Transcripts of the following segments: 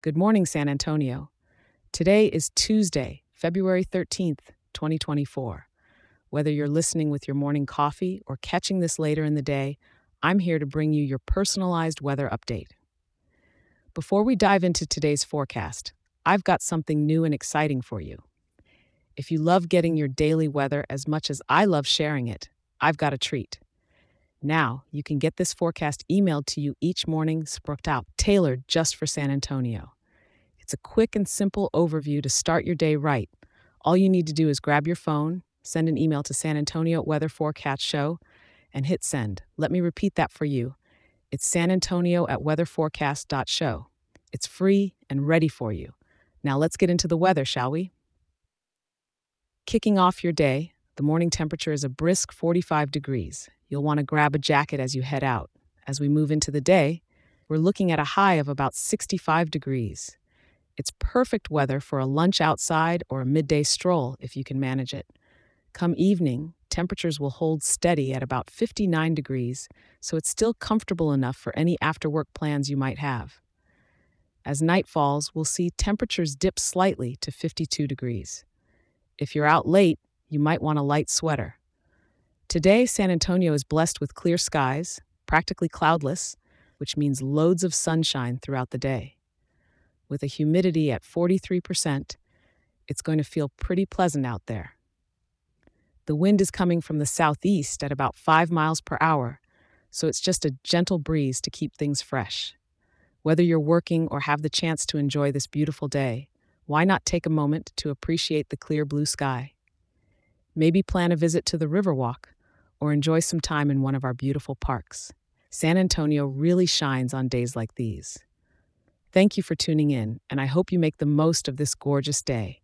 Good morning, San Antonio. Today is Tuesday, February 13th, 2024. Whether you're listening with your morning coffee or catching this later in the day, I'm here to bring you your personalized weather update. Before we dive into today's forecast, I've got something new and exciting for you. If you love getting your daily weather as much as I love sharing it, I've got a treat. Now, you can get this forecast emailed to you each morning, sprucked out, tailored just for San Antonio. It's a quick and simple overview to start your day right. All you need to do is grab your phone, send an email to San Antonio Weather Forecast Show, and hit send. Let me repeat that for you. It's San Antonio at weatherforecast.show. It's free and ready for you. Now let's get into the weather, shall we? Kicking off your day, the morning temperature is a brisk 45 degrees. You'll want to grab a jacket as you head out. As we move into the day, we're looking at a high of about 65 degrees. It's perfect weather for a lunch outside or a midday stroll if you can manage it. Come evening, temperatures will hold steady at about 59 degrees, so it's still comfortable enough for any after work plans you might have. As night falls, we'll see temperatures dip slightly to 52 degrees. If you're out late, you might want a light sweater. Today, San Antonio is blessed with clear skies, practically cloudless, which means loads of sunshine throughout the day. With a humidity at 43%, it's going to feel pretty pleasant out there. The wind is coming from the southeast at about 5 miles per hour, so it's just a gentle breeze to keep things fresh. Whether you're working or have the chance to enjoy this beautiful day, why not take a moment to appreciate the clear blue sky? Maybe plan a visit to the Riverwalk or enjoy some time in one of our beautiful parks. San Antonio really shines on days like these. Thank you for tuning in, and I hope you make the most of this gorgeous day.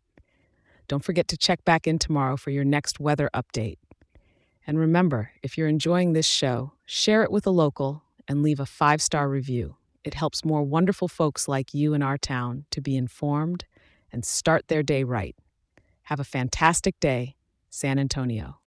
Don't forget to check back in tomorrow for your next weather update. And remember, if you're enjoying this show, share it with a local and leave a five star review. It helps more wonderful folks like you in our town to be informed and start their day right. Have a fantastic day, San Antonio.